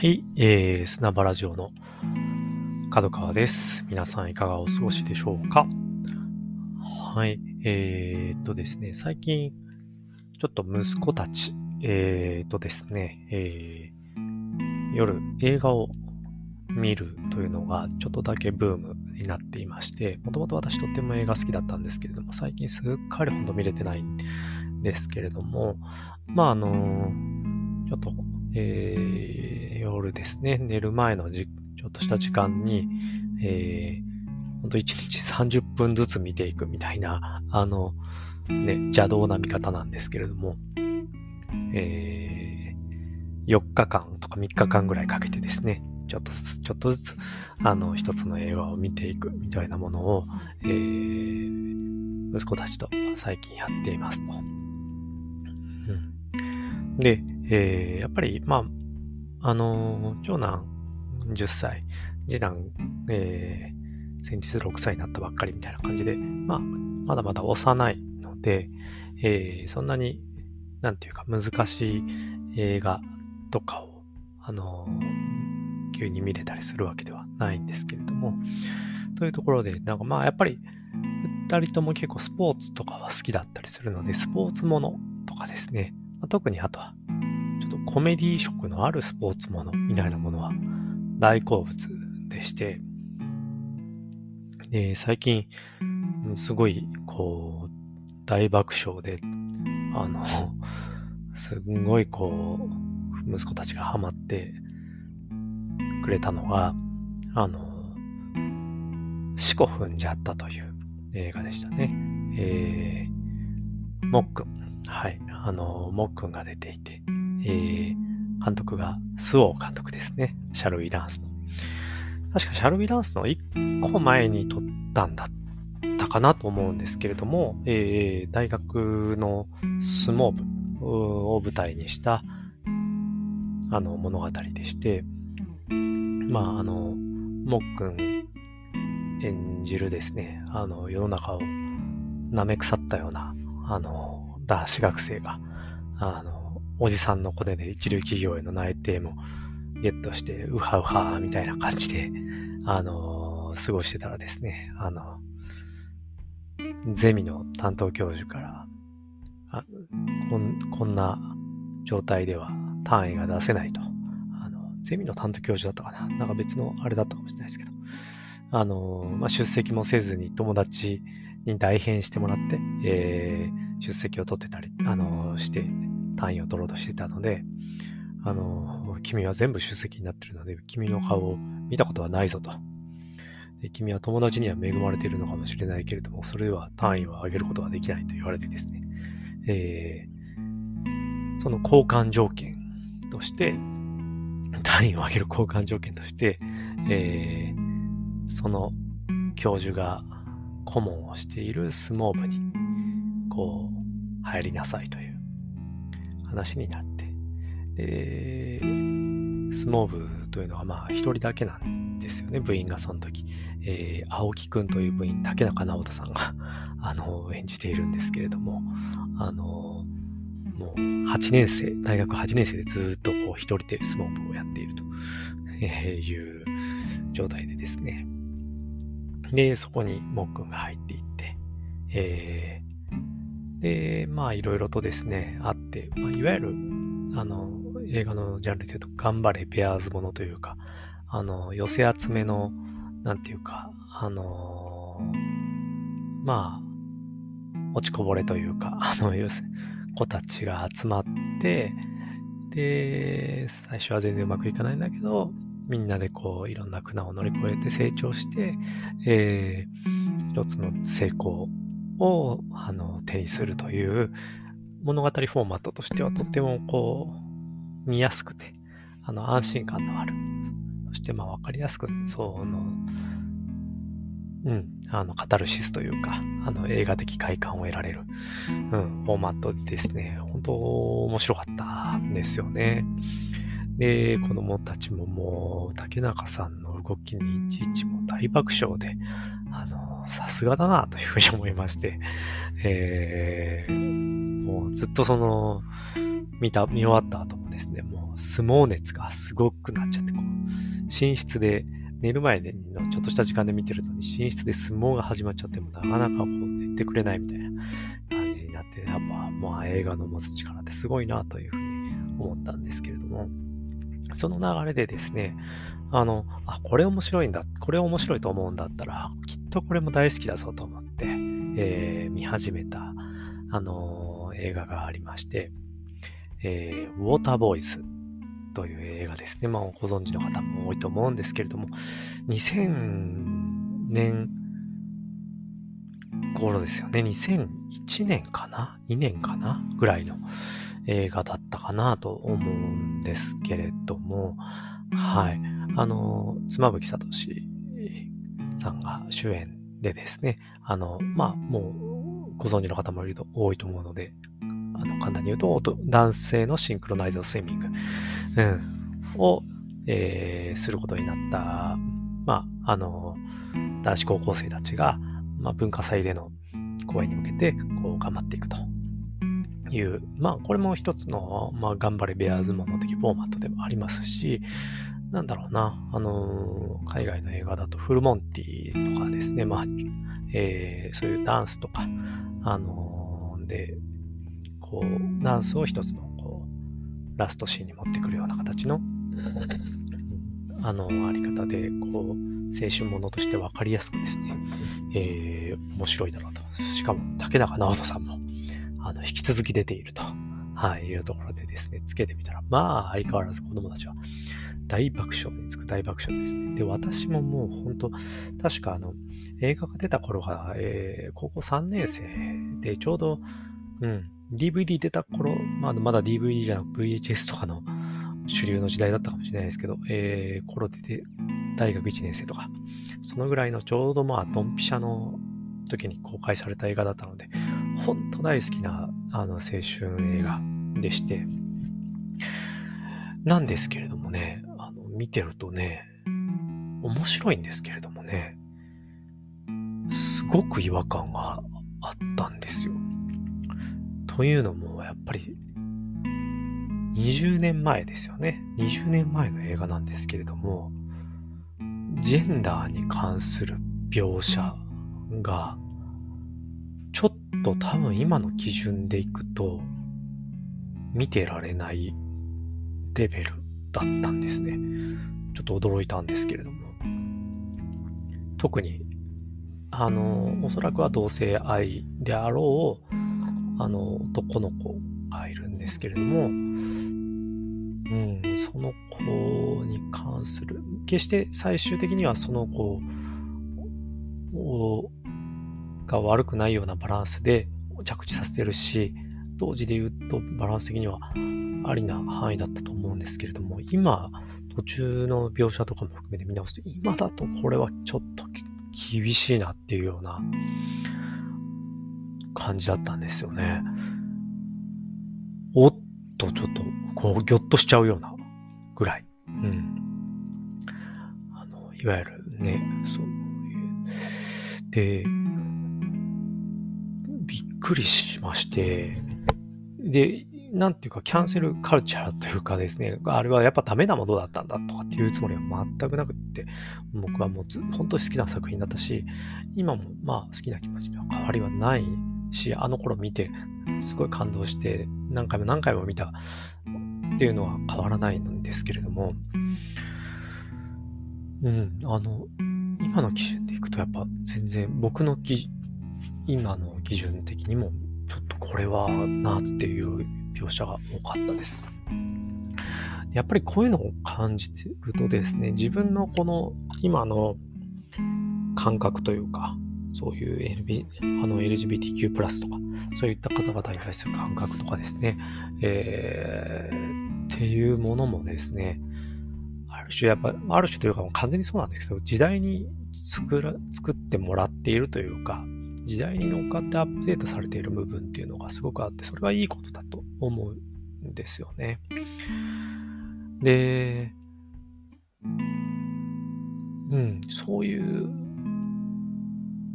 はい、えー、砂場ラジオの角川です。皆さんいかがお過ごしでしょうか？はい、えー、っとですね、最近、ちょっと息子たち、えー、とですね、えー、夜映画を見るというのがちょっとだけブームになっていまして、もともと私とっても映画好きだったんですけれども、最近すっかりほんと見れてないんですけれども、まああのちょっとえー、夜ですね、寝る前のじちょっとした時間に、えー、ほんと1日30分ずつ見ていくみたいな、あの、ね、邪道な見方なんですけれども、えー、4日間とか3日間ぐらいかけてですね、ちょっとずつ、ちょっとずつ、あの、一つの映画を見ていくみたいなものを、えー、息子たちと最近やっていますと。うん、で、えー、やっぱり、まあ、あの、長男10歳、次男、えー、先日6歳になったばっかりみたいな感じで、まあ、まだまだ幼いので、えー、そんなに、なんていうか難しい映画とかを、あの、急に見れたりするわけではないんですけれども、というところで、なんかまあやっぱり、二人とも結構スポーツとかは好きだったりするので、スポーツものとかですね、ま、特にあとはちょっとコメディ色のあるスポーツものみたいなものは大好物でして、で最近、すごい、こう、大爆笑で、あの、すんごいこう、息子たちがハマってくれたのが、あの、四股踏んじゃったという映画でしたね。えー、もっくん。はい。あの、もっくんが出ていて、えー、監督がスオー監督ですね。シャルウィダンスの。確かシャルウィダンスの1個前に撮ったんだったかなと思うんですけれども、えー、大学の相撲部を舞台にしたあの物語でして、まあ、あの、もっくん演じるですね、あの、世の中を舐め腐ったような、あの、男子学生が、あの、おじさんのコネで一流企業への内定もゲットして、ウハウハみたいな感じで、あのー、過ごしてたらですね、あの、ゼミの担当教授から、あこんこんな状態では単位が出せないと。あの、ゼミの担当教授だったかな？なんか別のあれだったかもしれないですけど。あの、まあ、出席もせずに友達に代返してもらって、えー、出席を取ってたり、あの、して、単位を取ろうとしてたので、あの、君は全部出席になってるので、君の顔を見たことはないぞと。で君は友達には恵まれているのかもしれないけれども、それでは単位を上げることはできないと言われてですね、えー、その交換条件として、単位を上げる交換条件として、えー、その教授が顧問をしている相撲部に、こう、入りなさいという話になって、で、相撲部というのはまあ一人だけなんですよね、部員がその時。えー、青木くんという部員、竹中直人さんが あの、演じているんですけれども、あの、もう8年生、大学8年生でずっとこう一人で相撲部をやっているという状態でですね。で、そこにもっくんが入っていって、えで、まあいろいろとですね、あって、まあ、いわゆる、あの、映画のジャンルで言うと、頑張れペアーズものというか、あの、寄せ集めの、なんていうか、あのまあ、落ちこぼれというか、あの、要す、子たちが集まって、で、最初は全然うまくいかないんだけど、みんなでこう、いろんな苦難を乗り越えて成長して、えー、一つの成功をあの手にするという物語フォーマットとしてはとってもこう見やすくてあの安心感のあるそしてまあ分かりやすくそのうんあのカタルシスというかあの映画的快感を得られる、うん、フォーマットですね。本当面白かったんですよね。で子供たちももう竹中さんの動きにいちいちも大爆笑であのさすがだなというふうに思いまして、えー、もうずっとその、見た、見終わった後もですね、もう相撲熱がすごくなっちゃって、こう、寝室で、寝る前のちょっとした時間で見てるのに、寝室で相撲が始まっちゃっても、なかなかこう寝てくれないみたいな感じになって、やっぱもう映画の持つ力ってすごいなというふうに思ったんですけれども、その流れでですね、あの、あ、これ面白いんだ、これ面白いと思うんだったら、きっとこれも大好きだぞと思って、えー、見始めた、あのー、映画がありまして、えー、ウォーターボーイズという映画ですね。まあ、ご存知の方も多いと思うんですけれども、2000年頃ですよね。2001年かな ?2 年かな？ぐらいの映画だったかなと思うんですけれども、はい。あの、妻夫木聡さんが主演でですね、あの、まあ、もうご存知の方もいると多いと思うので、あの簡単に言うと、男性のシンクロナイズドスイミング、うん、を、えー、することになった、まあ、あの、男子高校生たちが、まあ、文化祭での公演に向けて、こう、頑張っていくという、まあ、これも一つの、まあ、頑張れベアーズもの的フォーマットでもありますし、なんだろうな、あの海外の映画だとフルモンティとかですね、まあ、えー、そういうダンスとか、あので、こう、ダンスを一つの、こう、ラストシーンに持ってくるような形の、あの、あり方で、こう、青春ものとして分かりやすくですね、えー、面白いだろうと。しかも、竹中直人さんも、あの、引き続き出ていると、はい、いうところでですね、つけてみたら、まあ、相変わらず子供たちは大爆笑につく大爆笑ですね。で、私ももう本当、確かあの、映画が出た頃が、えー、高校3年生で、ちょうど、うん、DVD 出た頃、まあ、まだ DVD じゃなく VHS とかの主流の時代だったかもしれないですけど、えー、頃でて、大学1年生とか、そのぐらいのちょうどまあ、ドンピシャの時に公開された映画だったので、本当大好きなあの青春映画でして、なんですけれどもね、あの見てるとね、面白いんですけれどもね、すごく違和感があったんですよ。というのも、やっぱり、20年前ですよね。20年前の映画なんですけれども、ジェンダーに関する描写が、と多分今の基準でいくと、見てられないレベルだったんですね。ちょっと驚いたんですけれども。特に、あの、おそらくは同性愛であろう、あの、男の子がいるんですけれども、うん、その子に関する、決して最終的にはその子をが悪くないようなバランスで着地させてるし、同時で言うとバランス的にはありな範囲だったと思うんですけれども、今、途中の描写とかも含めて見直すと、今だとこれはちょっと厳しいなっていうような感じだったんですよね。おっと、ちょっと、こう、ぎょっとしちゃうようなぐらい。うん。あの、いわゆるね、そういう。で、くりしまして、で、なんていうか、キャンセルカルチャーというかですね、あれはやっぱダメなものだったんだとかっていうつもりは全くなくって、僕はもう本当に好きな作品だったし、今もまあ好きな気持ちには変わりはないし、あの頃見て、すごい感動して、何回も何回も見たっていうのは変わらないんですけれども、うん、あの、今の基準でいくとやっぱ全然僕の基準今の基準的にもちょっとこれはなっていう描写が多かったです。やっぱりこういうのを感じてるとですね、自分のこの今の感覚というか、そういう、LB、あの LGBTQ+, とか、そういった方々に対する感覚とかですね、えー、っていうものもですね、ある種やっぱ、ある種というか完全にそうなんですけど、時代に作ら作ってもらっているというか、時代に乗っかってアップデートされている部分っていうのがすごくあって、それはいいことだと思うんですよね。で、うん、そういう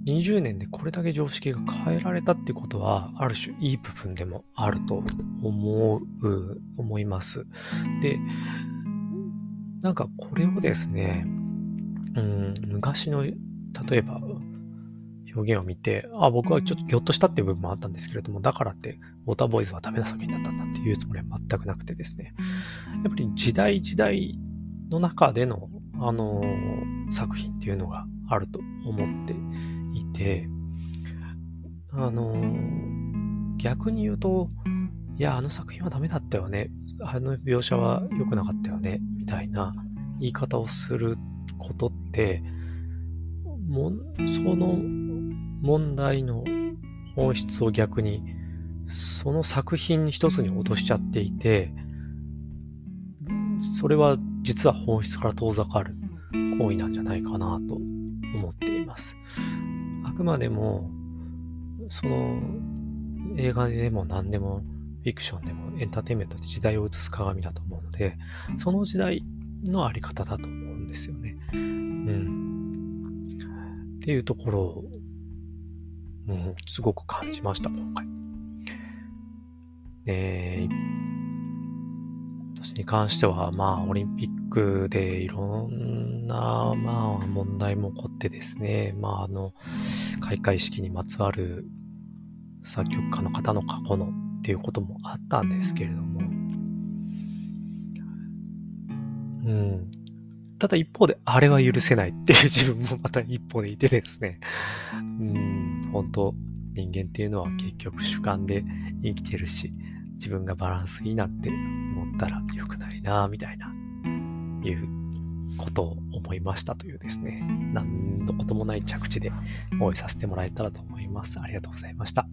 20年でこれだけ常識が変えられたってことは、ある種いい部分でもあると思う、思います。で、なんかこれをですね、うん、昔の、例えば、表現を見て、あ、僕はちょっとぎょっとしたっていう部分もあったんですけれども、だからって、ウォーターボーイズはダメな作品だったんだっていうつもりは全くなくてですね、やっぱり時代時代の中での、あのー、作品っていうのがあると思っていて、あのー、逆に言うと、いや、あの作品はダメだったよね。あの描写は良くなかったよね。みたいな言い方をすることって、もその問題の本質を逆に、その作品一つに落としちゃっていて、それは実は本質から遠ざかる行為なんじゃないかなと思っています。あくまでも、その映画でも何でもフィクションでもエンターテインメントって時代を映す鏡だと思うので、その時代のあり方だと思うんですよね。うん。っていうところを、うん、すごく感じました、今回。で、私に関しては、まあ、オリンピックでいろんな、まあ、問題も起こってですね、まあ、あの、開会式にまつわる作曲家の方の過去のっていうこともあったんですけれども、うん。ただ一方で、あれは許せないっていう自分もまた一方でいてですね、うん、本当人間っていうのは結局主観で生きてるし、自分がバランスいいなって思ったら良くないな、みたいな、いうことを思いましたというですね、何のこともない着地で応援させてもらえたらと思います。ありがとうございました。